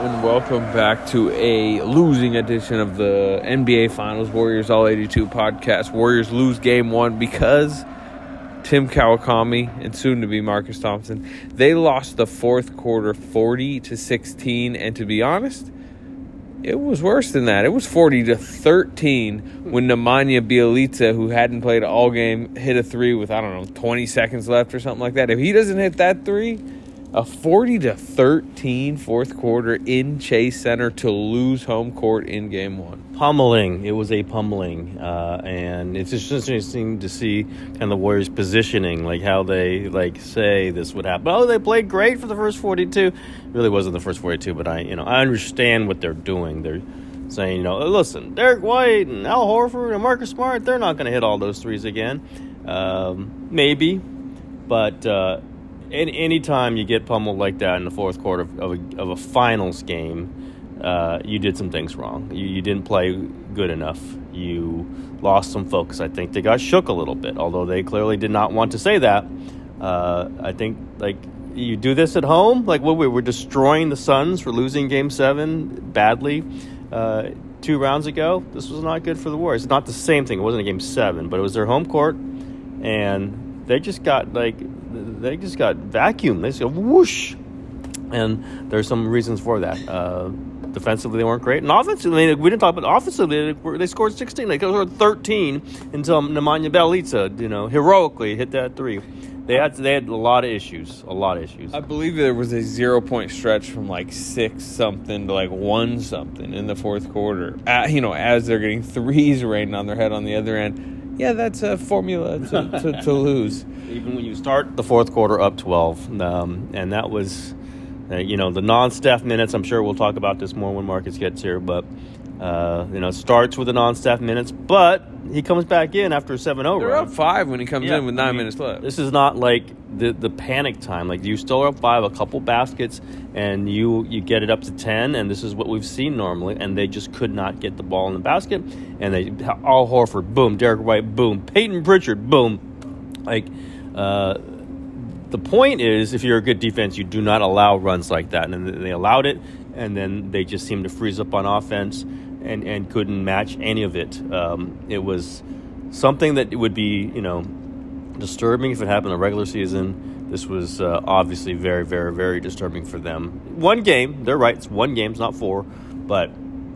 And welcome back to a losing edition of the NBA Finals Warriors All 82 podcast. Warriors lose game one because Tim Kawakami and soon to be Marcus Thompson, they lost the fourth quarter 40 to 16. And to be honest, it was worse than that. It was 40 to 13 when Nemanja Bjelica, who hadn't played all game, hit a three with, I don't know, 20 seconds left or something like that. If he doesn't hit that three, a 40 to 13 fourth quarter in Chase Center to lose home court in game one. pummeling. It was a pummeling, uh, and it's just interesting to see kind of the Warriors' positioning, like how they like say this would happen. Oh, they played great for the first forty-two. Really wasn't the first forty-two, but I, you know, I understand what they're doing. They're saying, you know, listen, Derrick White and Al Horford and Marcus Smart, they're not going to hit all those threes again. Um, maybe, but. Uh, any anytime you get pummeled like that in the fourth quarter of, of, a, of a finals game, uh, you did some things wrong. You, you didn't play good enough. You lost some focus. I think they got shook a little bit, although they clearly did not want to say that. Uh, I think like you do this at home, like what we were destroying the Suns for losing Game Seven badly uh, two rounds ago. This was not good for the Warriors. It's not the same thing. It wasn't a Game Seven, but it was their home court, and they just got like they just got vacuumed. They just go whoosh, and there's some reasons for that. Uh, defensively, they weren't great, and offensively, we didn't talk about offensively. They, they scored 16. They scored 13 until Nemanja Bjelica, you know, heroically hit that three. They had they had a lot of issues, a lot of issues. I believe there was a zero point stretch from like six something to like one something in the fourth quarter. Uh, you know, as they're getting threes raining on their head on the other end. Yeah, that's a formula to, to, to lose. even when you start the fourth quarter up 12 um, and that was uh, you know the non-staff minutes i'm sure we'll talk about this more when marcus gets here but uh, you know starts with the non-staff minutes but he comes back in after a 7-0 They're run. up five when he comes Yeah, in with I nine mean, minutes left. This is not like the the panic time. Like you still are up five, a couple baskets, and you you get it up to ten, and this is what we've seen normally. And they just could not get the ball in the basket, and they all Horford, boom, Derrick White, boom, Payton Pritchard, boom, like. Uh, the point is, if you're a good defense, you do not allow runs like that, and they allowed it, and then they just seem to freeze up on offense and and couldn't match any of it. Um, it was something that would be, you know, disturbing if it happened in the regular season. This was uh, obviously very, very, very disturbing for them. One game, they're right, it's one game, it's not four, but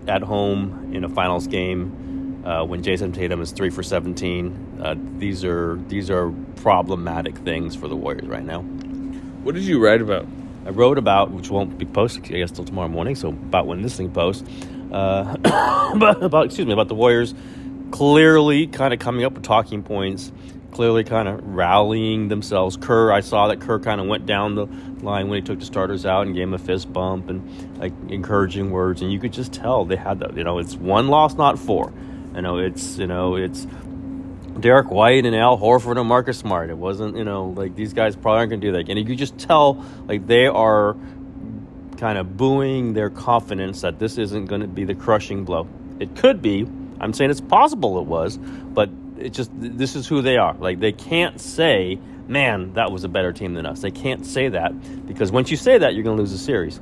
at home in a finals game, uh, when Jayson Tatum is three for 17, uh, these are these are problematic things for the Warriors right now. What did you write about? I wrote about, which won't be posted, I guess, till tomorrow morning. So about when this thing posts, uh, about, excuse me, about the Warriors clearly kind of coming up with talking points, clearly kind of rallying themselves. Kerr, I saw that Kerr kind of went down the line when he took the starters out and gave him a fist bump and like encouraging words, and you could just tell they had that. You know, it's one loss, not four. You know, it's you know, it's Derrick White and Al Horford and Marcus Smart. It wasn't, you know, like these guys probably aren't going to do that. And you could just tell, like, they are kind of booing their confidence that this isn't going to be the crushing blow. It could be. I'm saying it's possible it was, but it just, this is who they are. Like, they can't say, man, that was a better team than us. They can't say that because once you say that, you're going to lose the series.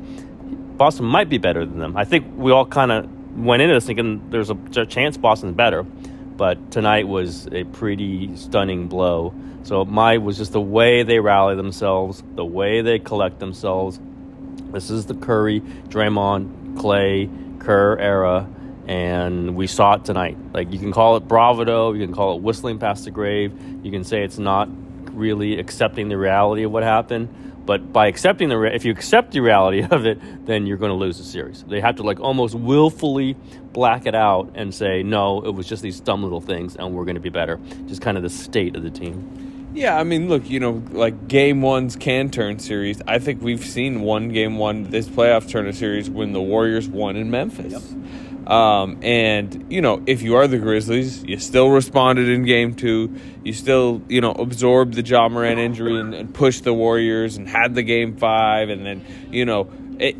Boston might be better than them. I think we all kind of went into this thinking there's a chance Boston's better but tonight was a pretty stunning blow. So my was just the way they rally themselves, the way they collect themselves. This is the Curry, Draymond, Klay, Kerr era, and we saw it tonight. Like you can call it bravado, you can call it whistling past the grave, you can say it's not really accepting the reality of what happened. But by accepting the, if you accept the reality of it, then you're going to lose the series. They have to like almost willfully black it out and say, no, it was just these dumb little things, and we're going to be better. Just kind of the state of the team. Yeah, I mean, look, you know, like game ones can turn series. I think we've seen one game one this playoff turn a series when the Warriors won in Memphis. Um, and you know, if you are the Grizzlies, you still responded in game two. You still, you know, absorbed the Ja Morant injury and, and pushed the Warriors and had the game five, and then you know,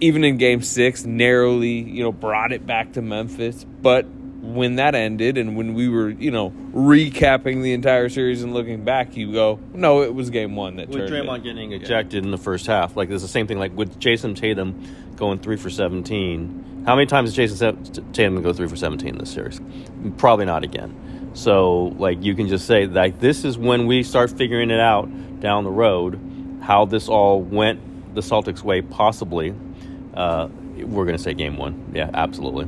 even in game six, narrowly, you know, brought it back to Memphis. But when that ended, and when we were, you know, recapping the entire series and looking back, you go, no, it was game one that With turned Draymond it. getting ejected in the first half, like it's the same thing. Like with Jayson Tatum going three for seventeen. How many times did Jayson Tatum go three for seventeen this series? Probably not again. So like you can just say like this is when we start figuring it out down the road how this all went the Celtics way possibly. Uh, we're gonna say game one. Yeah, absolutely.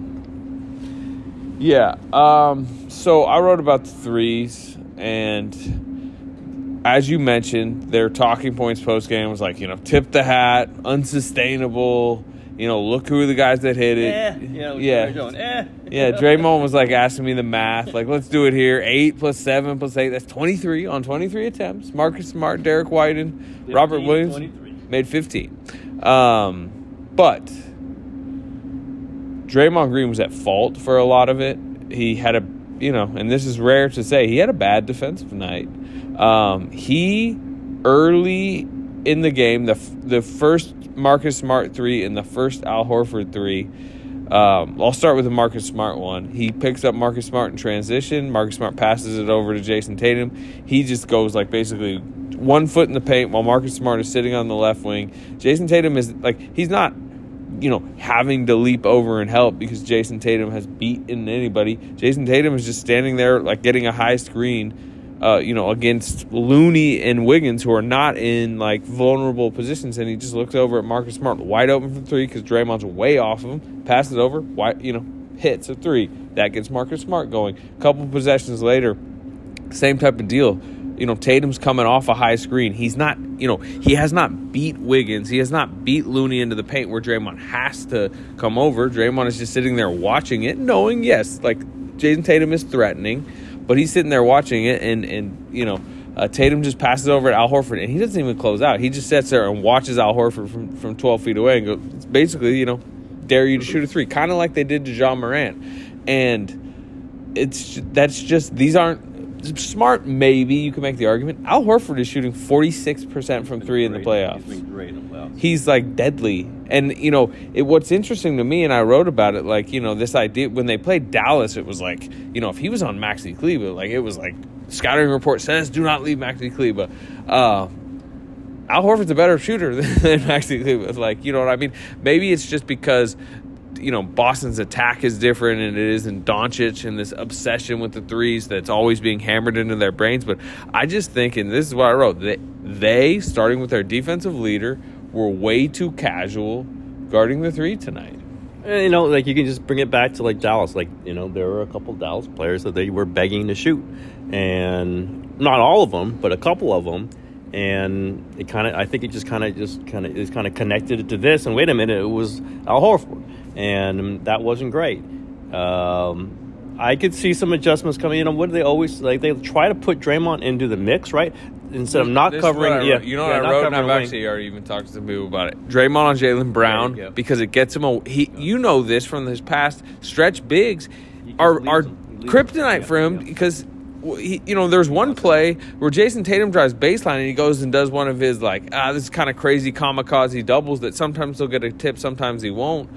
Yeah. Um, so I wrote about the threes, and as you mentioned, their talking points post game was like, you know, tip the hat, unsustainable. You know, look who are the guys that hit it. yeah, yeah. eh. Yeah, Draymond was like asking me the math. Like, let's do it here. Eight plus seven plus eight. That's 23 on 23 attempts. Marcus Smart, Derek Whiten, Robert Williams 23. made 15. Um, but Draymond Green was at fault for a lot of it. He had a, you know, and this is rare to say, he had a bad defensive night. Um, he early in the game, the the first Marcus Smart three and the first Al Horford three. Um, I'll start with the Marcus Smart one. He picks up Marcus Smart in transition. Marcus Smart passes it over to Jayson Tatum. He just goes like basically one foot in the paint while Marcus Smart is sitting on the left wing. Jayson Tatum is like he's not you know, having to leap over and help because Jayson Tatum has beaten anybody. Jayson Tatum is just standing there, like getting a high screen, uh, you know, against Looney and Wiggins, who are not in like vulnerable positions. And he just looks over at Marcus Smart, wide open for three because Draymond's way off of him, passes over, wide, you know, hits a three. That gets Marcus Smart going. A couple possessions later, same type of deal. You know, Tatum's coming off a high screen. He's not, you know, he has not beat Wiggins. He has not beat Looney into the paint where Draymond has to come over. Draymond is just sitting there watching it, knowing, yes, like Jayson Tatum is threatening, but he's sitting there watching it, and, and you know, uh, Tatum just passes over at Al Horford, and he doesn't even close out. He just sits there and watches Al Horford from, from 12 feet away and goes, basically, you know, dare you to shoot a three, kind of like they did to Ja Morant. And it's that's just these aren't smart. Maybe you can make the argument. Al Horford is shooting forty six percent from three in the playoffs. He's in playoffs. He's like deadly, and you know it, what's interesting to me, and I wrote about it. Like you know this idea when they played Dallas, it was like you know if he was on Maxi Kleber, like it was like scouting report says do not leave Maxi Kleber. Uh, Al Horford's a better shooter than, than Maxi Kleber. Like you know what I mean? Maybe it's just because you know Boston's attack is different and it is in Doncic and this obsession with the threes that's always being hammered into their brains. But I just think, and this is what I wrote, they, they starting with their defensive leader were way too casual guarding the three tonight. And, you know, like you can just bring it back to like Dallas. Like you know, there were a couple Dallas players that they were begging to shoot, and not all of them, but a couple of them. And it kind of, I think it just kind of, just kind of is kind of connected to this. And wait a minute, it was Al Horford, and that wasn't great. Um, I could see some adjustments coming. You know, what do they always like? They try to put Draymond into the mix, right? Instead of not This covering, yeah, you know yeah, what I wrote, and I've wing. actually already even talked to some people about it. Draymond on Jaylen Brown you go. because it gets him a he. You know this from his past stretch bigs are are him. He leaves him. kryptonite Yeah, for him yeah. because. He, you know, there's one play where Jayson Tatum drives baseline and he goes and does one of his like, ah, this is kind of crazy kamikaze doubles that sometimes he'll get a tip, sometimes he won't.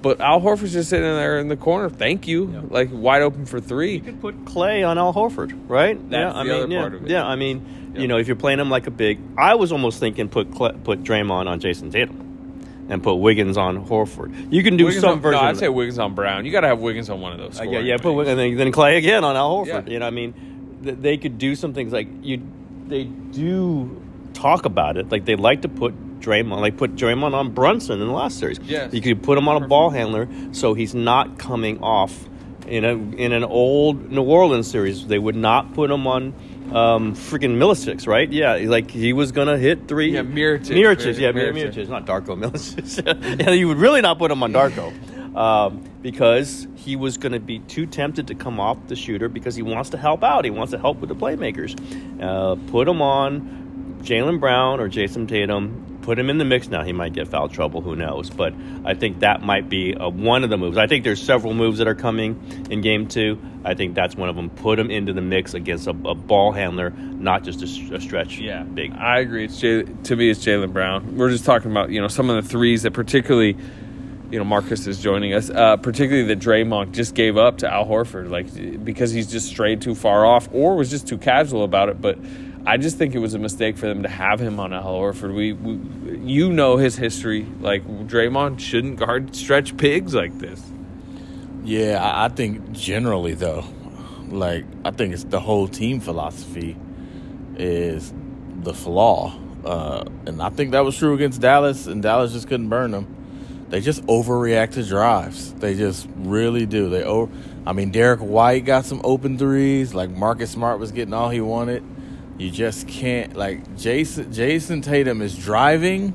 But Al Horford's just sitting there in the corner. Thank you, like wide open for three. You could put Klay on Al Horford, right? That's yeah, I mean, other yeah, part of it. Yeah, I mean, you know, if you're playing him like a big, I was almost thinking put Cla put Draymond on Jayson Tatum, and put Wiggins on Horford. You can do Wiggins some on, version. no, I'd say Wiggins on Brown. You got to have Wiggins on one of those. Uh, yeah, yeah, put. Wiggins, and then, then Klay again on Al Horford. Yeah. You know, I mean, th- they could do some things like you. They do talk about it, like they like to put Draymond, like put Draymond on Brunson in the last series. Yes. you could put him on a ball handler, so he's not coming off. In a in an old New Orleans series, they would not put him on um, freaking Milicic, right? Yeah, like he was gonna hit three. Yeah, Mirotic. Miricic, yeah, Miricic. Miricic, not Darko Milicic. yeah, you would really not put him on Darko. Um, because he was going to be too tempted to come off the shooter because he wants to help out. He wants to help with the playmakers. Uh, put him on Jaylen Brown or Jayson Tatum. Put him in the mix now. He might get foul trouble. Who knows? But I think that might be uh one of the moves. I think there's several moves that are coming in game two. I think that's one of them. Put him into the mix against a, a ball handler, not just a stretch. Yeah, big. I agree. It's Jay, to me, it's Jaylen Brown. We're just talking about you know some of the threes that particularly, you know, Marcus is joining us. Uh, particularly that Draymond just gave up to Al Horford, like because he's just strayed too far off or was just too casual about it. But I just think it was a mistake for them to have him on Al Horford. We, we you know his history. Like Draymond shouldn't guard stretch pigs like this. Yeah, I, think generally though, like I think it's the whole team philosophy is the flaw, uh, and I think that was true against Dallas, and Dallas just couldn't burn them. They just overreact to drives. They just really do. They over. I mean, Derrick White got some open threes. Like Marcus Smart was getting all he wanted. You just can't like Jason. Jayson Tatum is driving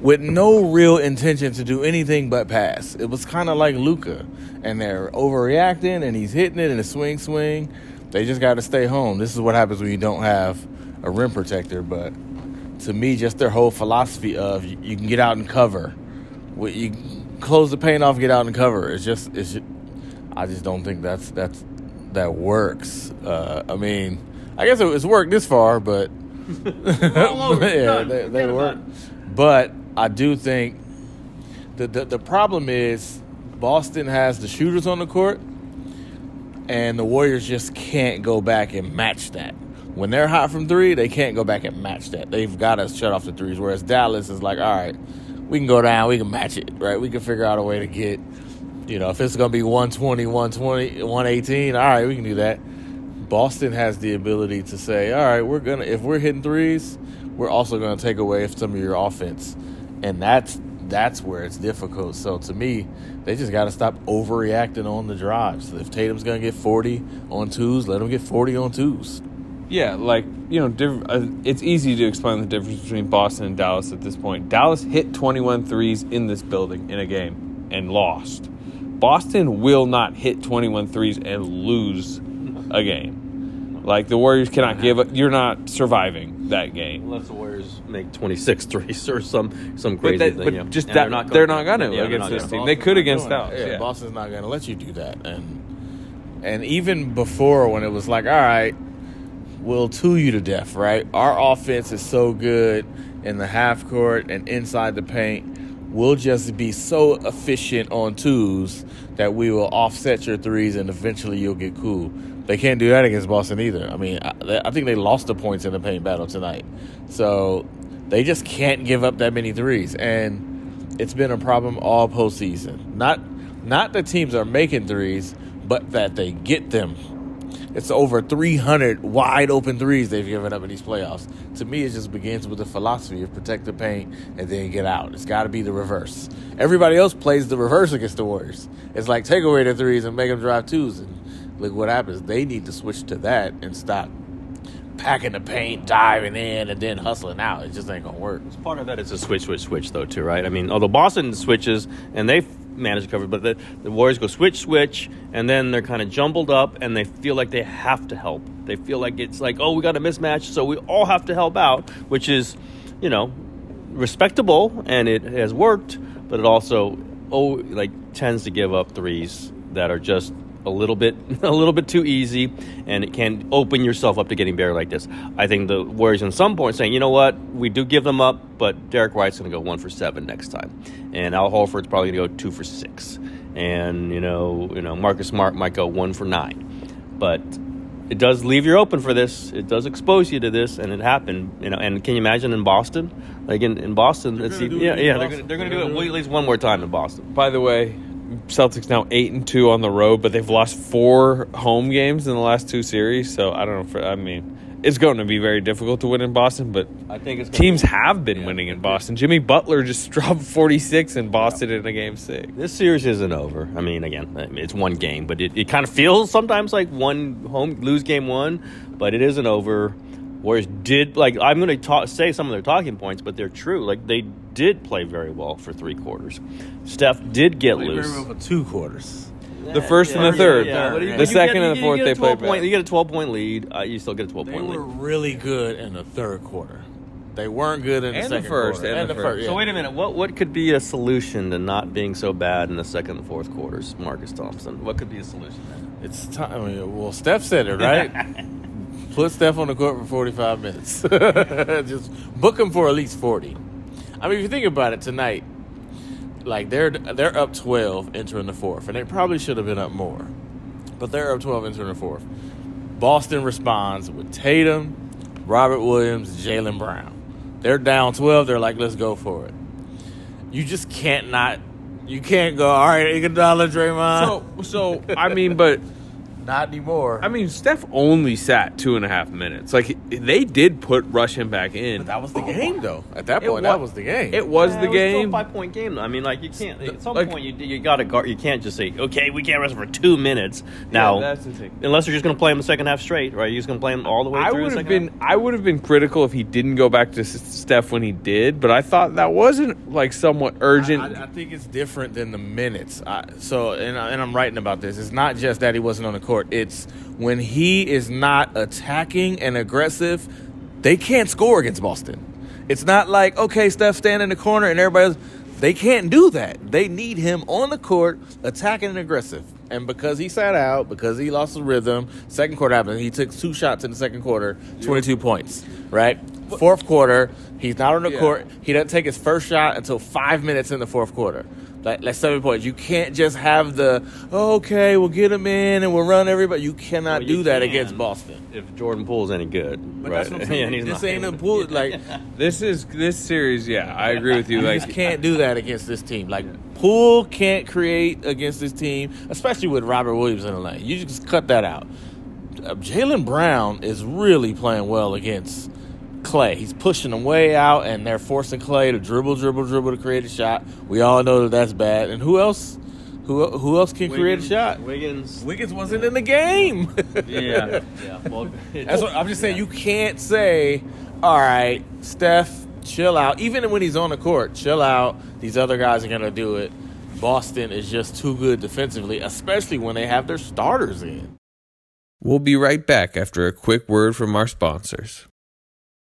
with no real intention to do anything but pass. It was kind of like Luka, and they're overreacting, and he's hitting it in a swing, swing. They just got to stay home. This is what happens when you don't have a rim protector. But to me, just their whole philosophy of you, you can get out and cover, you close the paint off, get out and cover. It's just, it's. Just, I just don't think that's that's that works. Uh, I mean, I guess it's worked this far, but yeah, they, they work. But I do think the, the the problem is Boston has the shooters on the court, and the Warriors just can't go back and match that. When they're hot from three, they can't go back and match that. They've got to shut off the threes. Whereas Dallas is like, all right, we can go down, we can match it, right? We can figure out a way to get, you know, if it's going to be 120, 120, 118, all right, we can do that. Boston has the ability to say, all right, we're gonna if we're hitting threes, we're also gonna take away some of your offense, and that's that's where it's difficult. So to me, they just got to stop overreacting on the drives. If Tatum's gonna get forty on twos, let him get forty on twos. Yeah, like you know, diff- uh, it's easy to explain the difference between Boston and Dallas at this point. Dallas hit 21 threes in this building in a game and lost. Boston will not hit 21 threes and lose a game. Like the Warriors cannot give up. You're not surviving that game. Unless the Warriors make 26 threes or some some But, crazy that, thing. but yeah. just And that, they're not going to Yeah, they're against not this gonna. team. They could against doing Dallas. it. Yeah, Yeah. Boston's not going to let you do that. And and even before when it was like, all right, we'll two you to death, right? Our offense is so good in the half court and inside the paint. We'll just be so efficient on twos that we will offset your threes and eventually you'll get cool. They can't do that against Boston either. I mean, I, I think they lost the points in the paint battle tonight. So they just can't give up that many threes. And it's been a problem all postseason. Not not that teams are making threes, but that they get them. It's over 300 wide open threes they've given up in these playoffs. To me, it just begins with the philosophy of protect the paint and then get out. It's got to be the reverse. Everybody else plays the reverse against the Warriors. It's like take away the threes and make them drive twos. And look what happens. They need to switch to that and stop packing the paint, diving in, and then hustling out. It just ain't to work. Part of that is a switch, switch, switch, though, too, right? I mean, although Boston switches and they manage to cover, but the, the Warriors go switch, switch, and then they're kind of jumbled up and they feel like they have to help. They feel like it's like, oh, we got a mismatch, so we all have to help out, which is, you know, respectable and it has worked, but it also, oh, like tends to give up threes that are just a little bit a little bit too easy and it can open yourself up to getting buried like this. I think the Warriors in some point saying, you know what, we do give them up, but Derrick White's gonna go one for seven next time. And Al Horford's probably gonna go two for six. And, you know, you know, Marcus Smart might go one for nine. But it does leave you open for this. It does expose you to this, and it happened. You know, and can you imagine in Boston? Like in, in Boston, let's see, yeah, it yeah, they're Boston. they're gonna They're do it gonna do it. at least one more time in Boston. By the way, Celtics now eight and two on the road, but they've lost four home games in the last two series. So I don't know. For, I mean, it's going to be very difficult to win in Boston, but I think it's teams be- have been Yeah. winning in Boston. Jimmy Butler just dropped 46 in Boston in a game six. This series isn't over. I mean, again, it's one game, but it, it kind of feels sometimes like one home lose game one, but it isn't over. Warriors did like I'm going to talk, say some of their talking points, but they're true. Like they did play very well for three quarters. Steph did get Played loose. very well for two quarters. The first and the Yeah, third. yeah, but you- The second get- and the fourth, they played point, better. You get a 12 point lead. Uh, you still get a 12 They point lead. They were really good in the third quarter. They weren't good in the And the second first, quarter. and the first. yeah. So wait a minute. What what could be a solution to not being so bad in the second and fourth quarters, Marcus Thompson? What could be a solution? Then? It's time. I mean, well, Steph said it right. Put Steph on the court for forty-five minutes. Just book him for at least forty. I mean, if you think about it tonight, like they're they're up twelve entering the fourth, and they probably should have been up more, but they're up twelve entering the fourth. Boston responds with Tatum, Robert Williams, Jaylen Brown. They're down twelve. They're like, let's go for it. You just can't not. You can't go. All right, Iguodala, Draymond. So, so I mean, but not anymore. I mean, Steph only sat two and a half minutes. Like they did put rush him back in. But that was the game, though. At that It point, wa- that was the game. It was Yeah, the it was still a game. five point game. though. I mean, like you can't. At some like- point, you you got to guard. You can't just say, okay, we can't rest for two minutes now. that's the thing. Unless you're just going to play him the second half straight, right? You're just going to play him all the way I through. would the have second been I would have been critical if he didn't go back to S- Steph when he did, but I thought that wasn't like somewhat urgent. I, I think it's different than the minutes. I, so, and, I- and I'm writing about this. It's not just that he wasn't on the court. It's when he is not attacking and aggressive, they can't score against Boston. It's not like okay, Steph stand in the corner and everybody else. They can't do that. They need him on the court, attacking and aggressive. And because he sat out, because he lost the rhythm, second quarter happened. He took two shots in the second quarter, 22 points, right? Fourth quarter, he's not on the Yeah. court. He doesn't take his first shot until five minutes in the fourth quarter. Like, that's seven points. You can't just have the, oh, okay, we'll get him in and we'll run everybody. You cannot Well, you do that can against Boston. If Jordan Poole's any good, But right? that's what I'm saying. and this ain't a pool. Like, this is this series, yeah, I agree with you. you Like just can't do that against this team. Like, Poole can't create against this team, especially with Robert Williams in the lane. You just cut that out. Uh, Jaylen Brown is really playing well against Klay. He's pushing them way out, and they're forcing Klay to dribble, dribble, dribble to create a shot. We all know that that's bad. And who else? Who who else can create a shot? Wiggins. Wiggins wasn't in the game. Yeah, yeah. Well, That's what I'm just saying. You can't say, "All right, Steph, chill out." Even when he's on the court, chill out. These other guys are gonna do it. Boston is just too good defensively, especially when they have their starters in. We'll be right back after a quick word from our sponsors.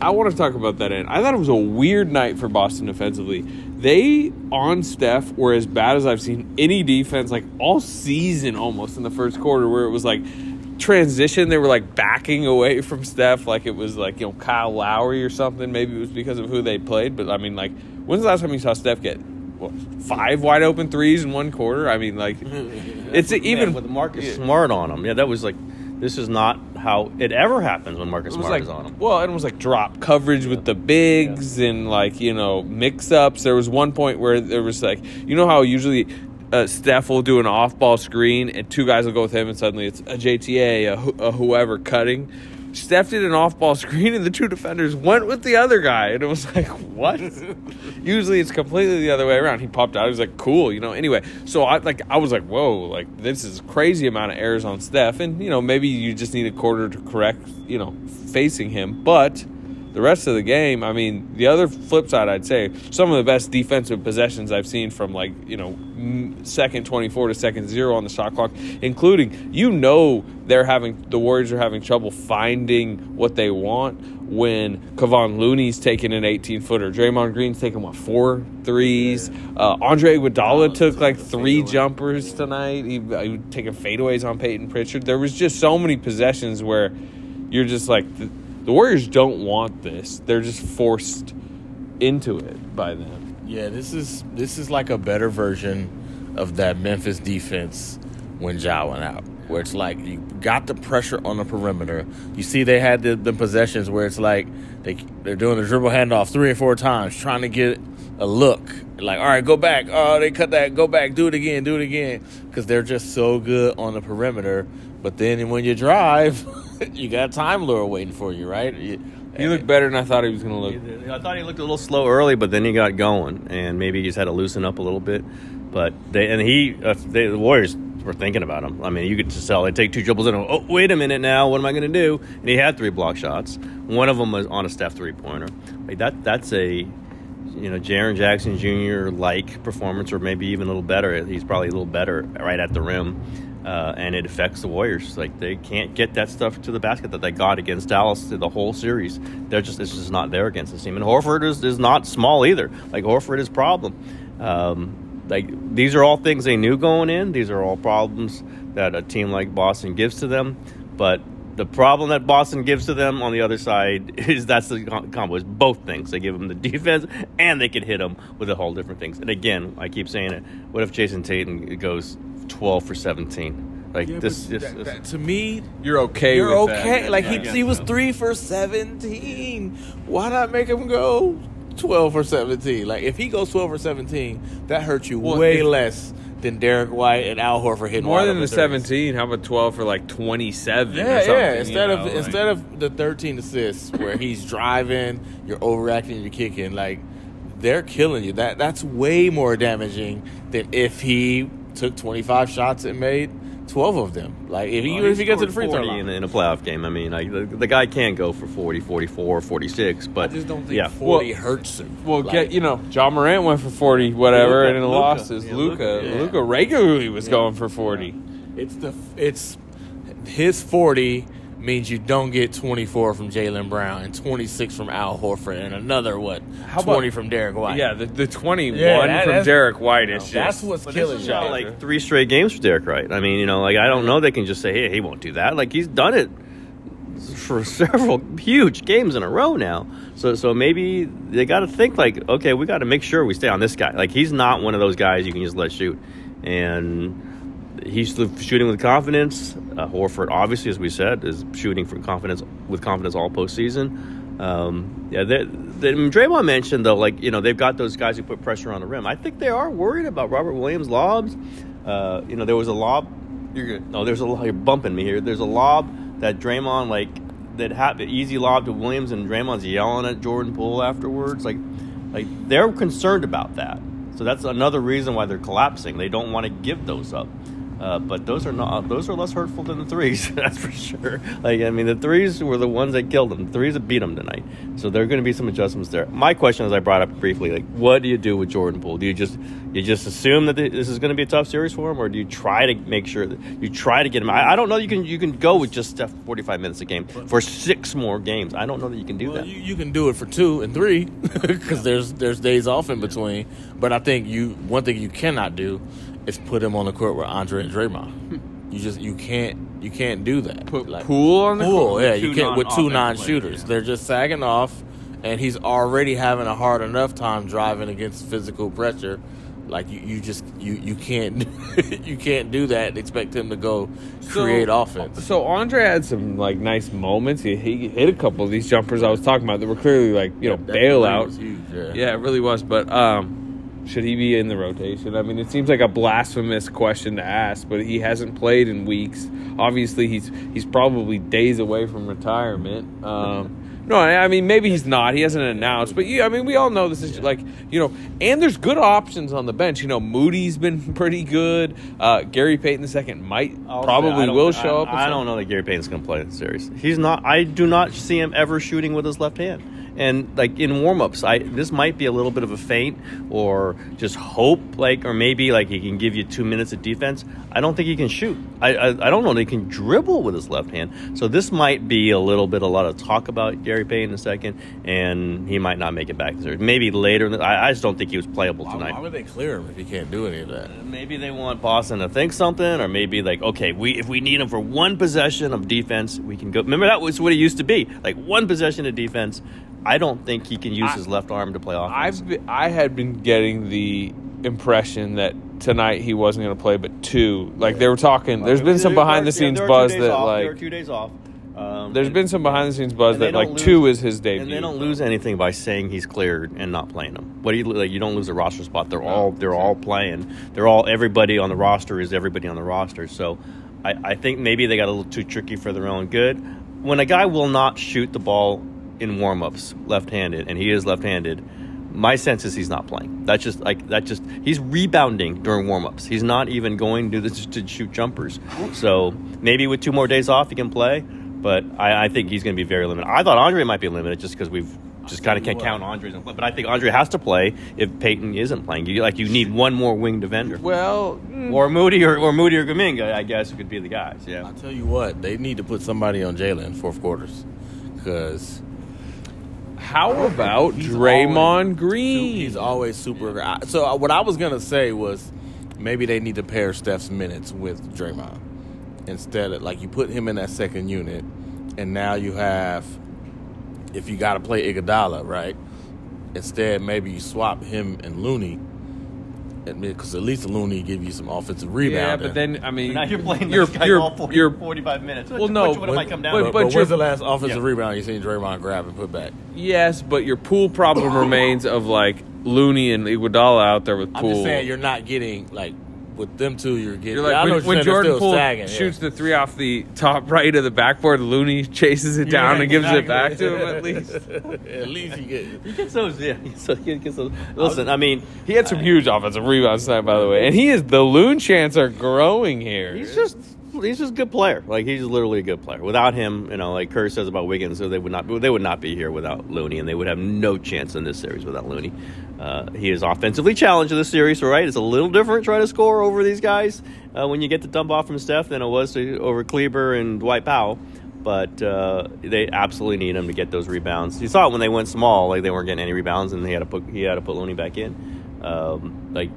I want to talk about that end. I thought it was a weird night for Boston defensively. They on Steph were as bad as I've seen any defense like all season almost in the first quarter where it was like transition they were like backing away from Steph like it was like you know Kyle Lowry or something maybe it was because of who they played but I mean like when's the last time you saw Steph get what, five wide open threes in one quarter I mean like it's even with Marcus Smart on him. Yeah, that was like this is not how it ever happens when Marcus Smart like is on him. well, it was like drop coverage with the bigs and like you know mix ups. There was one point where there was like you know how usually uh, Steph will do an off ball screen and two guys will go with him and suddenly it's a JTA, a, a whoever cutting. Steph did an off ball screen and the two defenders went with the other guy and it was like what? Usually it's completely the other way around. He popped out. He was like cool, you know. Anyway, so I like I was like whoa, like this is crazy amount of errors on Steph and you know maybe you just need a quarter to correct you know facing him, but the rest of the game, I mean, the other flip side, I'd say some of the best defensive possessions I've seen from like you know second twenty four to second zero on the shot clock, including you know they're having the Warriors are having trouble finding what they want when Kevon Looney's taking an eighteen footer, Draymond Green's taking what four threes, uh, Andre Iguodala took like three jumpers tonight. He, he was taking fadeaways on Payton Pritchard. There was just so many possessions where you're just like. The, the Warriors don't want this. They're just forced into it by them. Yeah, this is this is like a better version of that Memphis defense when Ja went out, where it's like you got the pressure on the perimeter. You see, they had the, the possessions where it's like they they're doing the dribble handoff three or four times, trying to get a look. Like, all right, go back. Oh, they cut that. Go back. Do it again. Do it again. Because they're just so good on the perimeter. But then when you drive, you got Time Lord waiting for you, right? You, He looked better than I thought he was going to look. I thought he looked a little slow early, but then he got going, and maybe he just had to loosen up a little bit. But they and he, uh, they, the Warriors were thinking about him. I mean, you could just tell they take two dribbles in. Oh, wait a minute now, what am I going to do? And he had three block shots. One of them was on a Steph three pointer. Like that, that's a you know Jaren Jackson Jr. like performance, or maybe even a little better. He's probably a little better right at the rim. Uh, and it affects the Warriors. Like they can't get that stuff to the basket that they got against Dallas the whole series. They're just it's just not there against this team. And Horford is, is not small either. Like Horford is problem. Um, like these are all things they knew going in. These are all problems that a team like Boston gives to them. But the problem that Boston gives to them on the other side is that's the com- combo. Is both things. They give them the defense and they can hit them with a whole different things. And again, I keep saying it. What if Jayson Tatum goes twelve for seventeen? Like Yeah, this, this, that- this that- to me, You're okay You're with that. okay. Like Yeah, he, he was so. three for seventeen. Why not make him go twelve for seventeen? Like if he goes twelve for seventeen, that hurts you Well, way if- less than Derrick White and Al Horford hitting More than the threes. 17. How about 12 for like 27 Yeah, or something? yeah. you Instead know, of like- instead of the thirteen assists where he's driving, you're overacting, you're kicking. Like they're killing you. That that's way more damaging than if he took twenty five shots and made twelve of them. Like if he, Well, even if he gets to the free throw line. in, in a playoff game. I mean, like the, the guy can go for 40, 44, 46, but I just don't think yeah. forty hurts him. Well, Like- get you know, Ja Morant went for 40, whatever, Luka, and in the Luka. losses, Yeah, Luka, yeah. Luka regularly was going for 40. It's the it's his forty means you don't get twenty four from Jaylen Brown and twenty six from Al Horford and another what How about- twenty from Derrick White. Yeah, the, the 21 Yeah, that- from Derrick White is that's just. what's killing this is you. like three straight games for Derrick White. I mean, you know, like I don't know they can just say, "Hey, he won't do that." Like he's done it for several huge games in a row now. So, so maybe they got to think like, okay, we got to make sure we stay on this guy. Like he's not one of those guys you can just let shoot, and he's shooting with confidence. Uh, Horford, obviously, as we said, is shooting for confidence with confidence all postseason. Um, yeah, they, they, Draymond mentioned though, like you know, they've got those guys who put pressure on the rim. I think they are worried about Robert Williams' lobs. Uh, you know, there was a lob. You're. No, there's a you're bumping me here. There's a lob that Draymond like that had the easy lob to Williams, and Draymond's yelling at Jordan Poole afterwards. Like, like they're concerned about that. So that's another reason why they're collapsing. They don't want to give those up. Uh, but those are not those are less hurtful than the threes. that's for sure. Like I mean, the threes were the ones that killed them. The threes that beat them tonight. So there are going to be some adjustments there. My question, as I brought up briefly, like what do you do with Jordan Poole? Do you just you just assume that this is going to be a tough series for him, or do you try to make sure that you try to get him? I, I don't know. You can you can go with just Steph forty five minutes a game for six more games. I don't know that you can do Well, that. you, you can do it for two and three because there's there's days off in between. But I think you one thing you cannot do is put him on the court with Andre and Draymond. You just you can't you can't do that. Put Like, Poole on the Poole, court? yeah, you can't with two non-shooters. yeah. They're just sagging off, and he's already having a hard enough time driving against physical pressure Like you, you just you you can't you can't do that and expect him to go create offense. So Andre had some like nice moments. He, he hit a couple of these jumpers I was talking about that were clearly like you know That bailout. huge, yeah. yeah, it really was. But um, should he be in the rotation? I mean, it seems like a blasphemous question to ask, but he hasn't played in weeks. Obviously, he's he's probably days away from retirement. Um, no, I I mean maybe he's not. He hasn't announced, but you, I mean we all know this is like you know, and there's good options on the bench. You know, Moody's been pretty good. Uh, Gary Payton II might I'll probably I don't- will I- show up. I, don't know that Gary Payton's going to play in the series. He's not. I do not see him ever shooting with his left hand. And like in warm-ups, I this might be a little bit of a feint or just hope, like or maybe like he can give you two minutes of defense. I don't think he can shoot. I I, I don't know he can dribble with his left hand. So this might be a little bit a lot of talk about Gary Payton in a second, and he might not make it back. to the. Maybe later. the- I, I just don't think he was playable Why, tonight. why would they clear him if he can't do any of that? Uh, maybe they want Boston to think something, or maybe like, okay, we if we need him for one possession of defense, we can go. Remember that was what it used to be, like one possession of defense. I don't think he can use I- his left arm to play offense. I've been, I had been getting the impression that tonight he wasn't going to play, but two. Like they were talking. There's been some behind the scenes there are two buzz that off. there like. two days off. Um, There's and- been some behind the scenes buzz that like lose- two is his debut. and they don't lose anything by saying he's cleared and not playing him. What do you like? You don't lose a roster spot. They're all they're all playing. They're all everybody on the roster is everybody on the roster. So I, I think maybe they got a little too tricky for their own good. When a guy will not shoot the ball in warm-ups left-handed, and he is left-handed, my sense is he's not playing. That's just like that. Just he's rebounding during warm-ups. He's not even going to this to shoot jumpers. So maybe with two more days off, he can play. But I, I think he's going to be very limited. I thought Andre might be limited just because we've just kind of can't count Andre's play. But I think Andre has to play if Peyton isn't playing. You like you need one more wing defender. Well, mm. or Moody or, or Moody or Kuminga, I guess could be the guys. Yeah. I'll tell you what, they need to put somebody on Jaylen in fourth quarters because How about He's Draymond always- Green? he's always super. So uh, what I was gonna say was maybe they need to pair Steph's minutes with Draymond instead of like you put him in that second unit, and now you have if you got to play Iguodala right. Instead, maybe you swap him and Looney. Because at least Looney give you some offensive rebound. yeah, but then I mean, Now you're playing you're, this guy you're, all 40, you're 45 minutes. Well, no, Which one might come down but- to? But, but but you're- the last offensive Yeah. rebound you seen Draymond grab and put back? yes, but your Poole problem remains of like Looney and Iguodala out there with Poole. I'm pool. just saying you're not getting like with them two. You're getting. You're like I when, when Jordan still Poole sagging, yeah. shoots the three off the top right of the backboard, Looney chases it down Yeah, and gives it back to him at least. At least you get. He gets those, yeah. he gets those- those. Listen, I mean, He had some huge offensive rebounds tonight, by the way, and he is the loon chants are growing here. he's just he's just a good player. Like he's literally a good player. Without him, you know, like Kerr says about Wiggins, so they would not they would not be here without Looney, and they would have no chance in this series without Looney. Uh, he is offensively challenged in this series, right? It's a little different trying to score over these guys uh, when you get the dump off from Steph than it was to, over Kleber and Dwight Powell. But uh, they absolutely need him to get those rebounds. You saw it when they went small, like they weren't getting any rebounds, and he had to put he had to put Looney back in. Um, like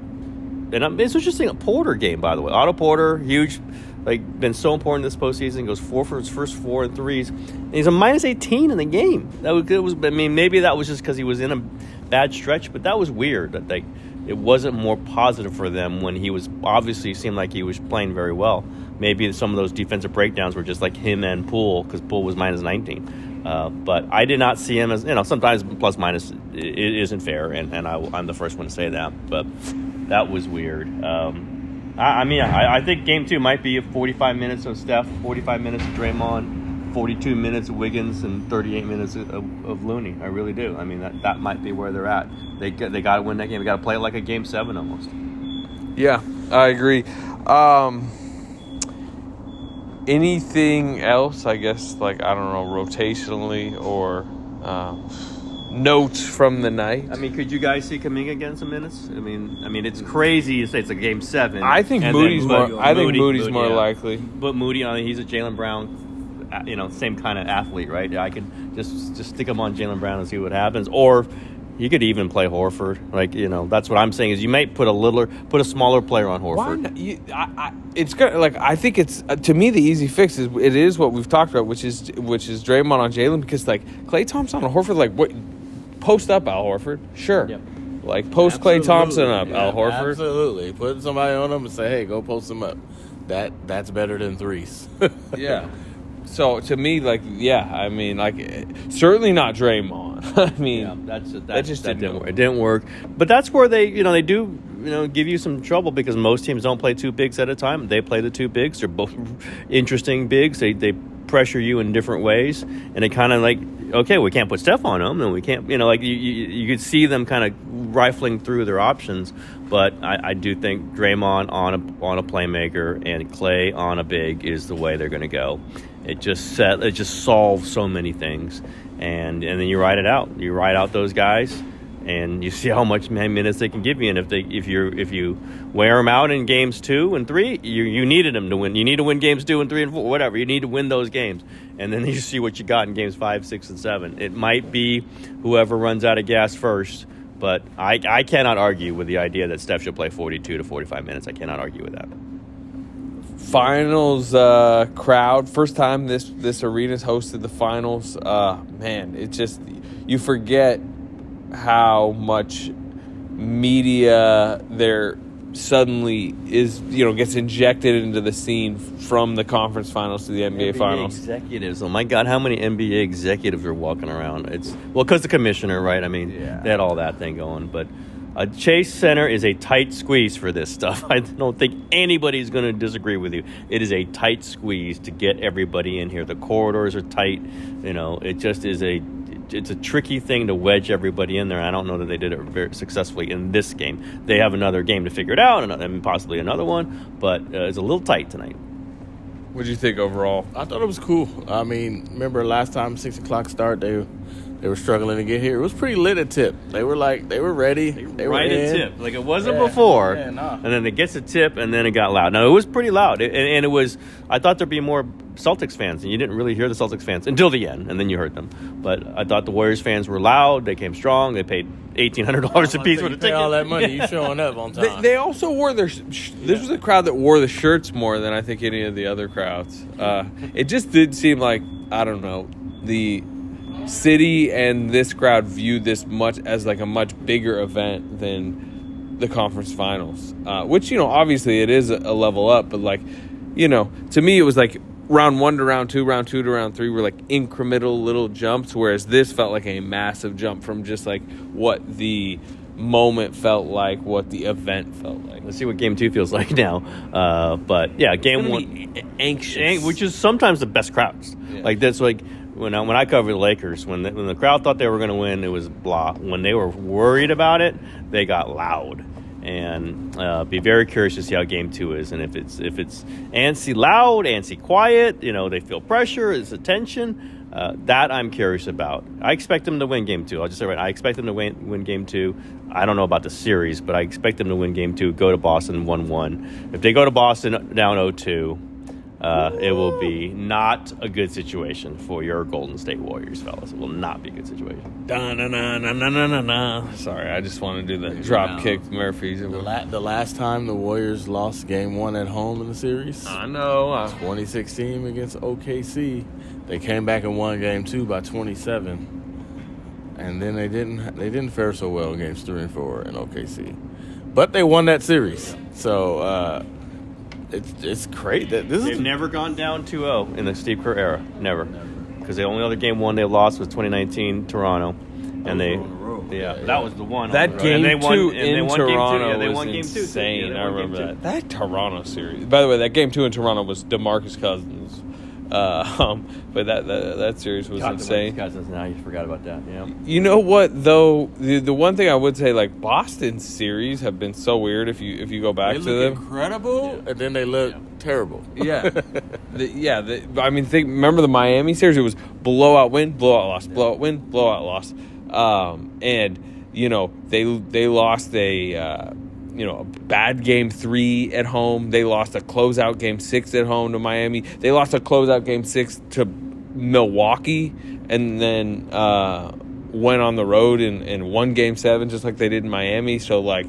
and um, it's interesting a Porter game, by the way. Otto Porter, huge, like been so important this postseason. Goes four for his first four and threes. And he's a minus eighteen in the game. That was, it was I mean, maybe that was just because he was in a bad stretch, but that was weird. That like it wasn't more positive for them when he was obviously seemed like he was playing very well. Maybe some of those defensive breakdowns were just like him and Poole because Poole was minus nineteen. Uh, but I did not see him as you know. Sometimes plus minus i- i- isn't fair, and, and I, I'm the first one to say that. But that was weird. Um, I, I mean, I, I think game two might be 45 minutes of Steph, 45 minutes of Draymond, 42 minutes of Wiggins, and 38 minutes of, of Looney. I really do. I mean, that, that might be where they're at. They they got to win that game. They got to play it like a game seven almost. Yeah, I agree. Um, anything else? I guess like I don't know, rotationally or um, notes from the night. I mean, could you guys see Kuminga getting some minutes? I mean, I mean, it's crazy to say it's a game seven. I think and Moody's Moody- more- I think Moody- Moody's Moody, more yeah. likely. But Moody, I mean, he's a Jaylen Brown, uh, you know, same kind of athlete, right? I could just just stick him on Jaylen Brown and see what happens, or you could even play Horford. Like you know, that's what I'm saying is you might put a littler, put a smaller player on Horford. Why not? You, I, I, it's gonna like I think it's uh, to me the easy fix is it is what we've talked about, which is which is Draymond on Jaylen because like Klay Thompson on Horford, like what post up Al Horford, sure, Yep. Like post Klay Thompson up, Absolutely. Al Horford. Absolutely. Put somebody on them and say, hey, go post them up. That That's better than threes. Yeah. So to me, like, yeah, I mean, like, certainly not Draymond. I mean, Yeah, that's that, that just that didn't didn't work. work. It didn't work. But that's where they, you know, they do, you know, give you some trouble because most teams don't play two bigs at a time. They play the two bigs. They're both interesting bigs. They they pressure you in different ways, and they kind of like, okay, we can't put stuff on them, and we can't, you know, like you you, you could see them kind of rifling through their options. But I, I do think Draymond on a on a playmaker and Klay on a big is the way they're going to go. It just set it just solves so many things, and and then you ride it out. You ride out those guys, and you see how much minutes they can give you. And if they if you if you wear them out in games two and three, you you needed them to win. You need to win games two and three and four, whatever. You need to win those games, and then you see what you got in games five, six, and seven. It might be whoever runs out of gas first. But I, I cannot argue with the idea that Steph should play 42 to 45 minutes. I cannot argue with that. finals uh, crowd. First time this this arena's hosted the finals. Uh, man, it just you forget how much media there suddenly is you know gets injected into the scene from the conference finals to the NBA, finals. executives. Oh my God, how many NBA executives are walking around? It's well, because the commissioner, right? I mean, they had all that thing going, but. A Chase Center is a tight squeeze for this stuff. I don't think anybody's going to disagree with you. It is a tight squeeze to get everybody in here. The corridors are tight. You know, it just is a it's a tricky thing to wedge everybody in there. I don't know that they did it very successfully in this game. They have another game to figure it out, and- and possibly another one, but uh, it's a little tight tonight. What do you think overall? I thought it was cool. I mean, remember last time six o'clock start they they were struggling to get here. It was pretty lit at tip. They were like they were ready. They, were right in. at tip, like it wasn't Yeah, before. yeah, nah. And then it gets a tip, and then it got loud. Now it was pretty loud, It- and, and it was. I thought there'd be more Celtics fans, and you didn't really hear the Celtics fans until the end, and then you heard them. But I thought the Warriors fans were loud. They came strong. They paid eighteen hundred dollars a piece So for you the ticket. all that money, you showing up on They, time. they also wore their. Sh- this was a crowd that wore the shirts more than I think any of the other crowds. Uh, it just did seem like I don't know the city and this crowd viewed this much as like a much bigger event than the conference finals, uh, which you know obviously it is a, a level up, but like you know to me it was like round one to round two, round two to round three were like incremental little jumps, whereas this felt like a massive jump from just like what the moment felt like, what the event felt like. Let's see what game two feels like now. Uh, but yeah, game one, anxious. which is sometimes the best crowds. Like that's like when I, when I covered the Lakers, when the, when the crowd thought they were going to win, it was blah. When they were worried about it, they got loud. And uh, be very curious to see how game two is, and if it's if it's antsy loud, antsy quiet, you know they feel pressure, is attention? Uh, that I'm curious about. I expect them to win game two. I'll just say right. I expect them to win, win game two. I don't know about the series, but I expect them to win game two. Go to Boston one one. If they go to Boston down 0-2, uh, it will be not a good situation for your Golden State Warriors, fellas. It will not be a good situation. Da, na, na, na, na, na, na, na. Sorry, I just want to do that Dropkick Murphys. The, la- the last time the Warriors lost game one at home in the series, I know. uh, 2016 against OKC, they came back and won game two by 27, and then they didn't they didn't fare so well against three and four in OKC, but they won that series. So uh, it's it's great that this They've is never gone down 2-0 in the Steve Kerr era. Never. Because the only other game one they lost was 2019 Toronto, and they. Yeah, that was the one. That And game they won- two and they in won game two. Toronto Yeah, they was won game two. insane. Yeah, they I won remember game that. That Toronto series. By the way, that game two in Toronto was DeMarcus Cousins. Uh, um, but that, that that series was Got insane. Cousins. Now you forgot about that. Yeah. You know what though? The the one thing I would say, like Boston series, have been so weird. If you if you go back they to look them, incredible, and then they look terrible. Yeah, the, yeah. The, I mean, think. Remember the Miami series? It was blowout win, blowout loss, blowout win, blowout loss. Um, and you know they they lost a uh, you know a bad game three at home. They lost a closeout game six at home to Miami. They lost a closeout game six to Milwaukee, and then uh, went on the road and, and won game seven just like they did in Miami. So like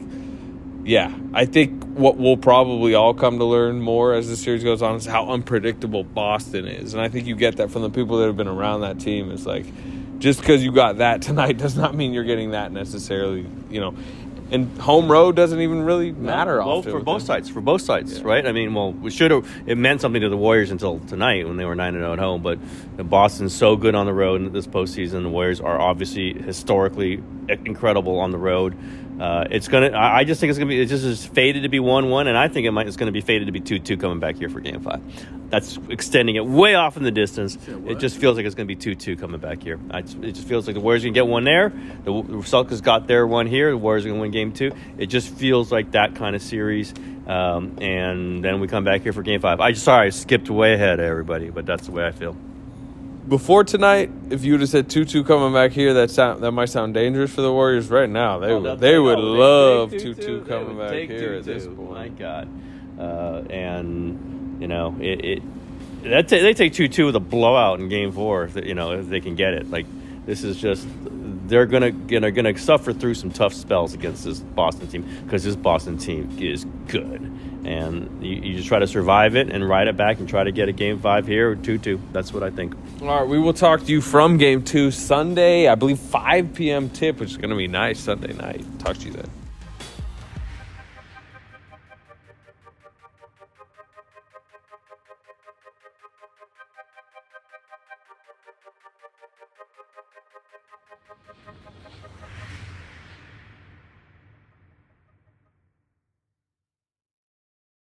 yeah, I think what we'll probably all come to learn more as the series goes on is how unpredictable Boston is, and I think you get that from the people that have been around that team. It's like just because you got that tonight does not mean you're getting that necessarily, you know. And home road doesn't even really matter well, often for both them. sides. For both sides, right? I mean, well, we should have. It meant something to the Warriors until tonight when they were nine and zero at home. But Boston's so good on the road in this postseason. The Warriors are obviously historically incredible on the road. Uh, it's gonna. I I just think it's gonna be. It just is fated to be one one, and I think it might. It's gonna be fated to be two two coming back here for Game Five. That's extending it way off in the distance. It just feels like it's gonna be two two coming back here. I it just feels like the Warriors gonna get one there. The Celtics got their one here. The Warriors are gonna win Game Two. It just feels like that kind of series. Um, and then we come back here for Game Five. I sorry I skipped way ahead of everybody, but that's the way I feel. Before tonight, if you would have said two coming back here, that sound that might sound dangerous for the Warriors. Right now, they Oh, would they would love two two coming back here at this point. My God, uh, and you know it. it that ta- they take two two with a blowout in Game Four. If they, you know if they can get it, like this is just they're gonna gonna gonna suffer through some tough spells against this Boston team because this Boston team is good, and you, you just try to survive it and ride it back and try to get a Game Five here or two two. That's what I think. All right, we will talk to you from Game Two Sunday, I believe 5 p.m. tip, which is going to be nice Sunday night. Talk to you then.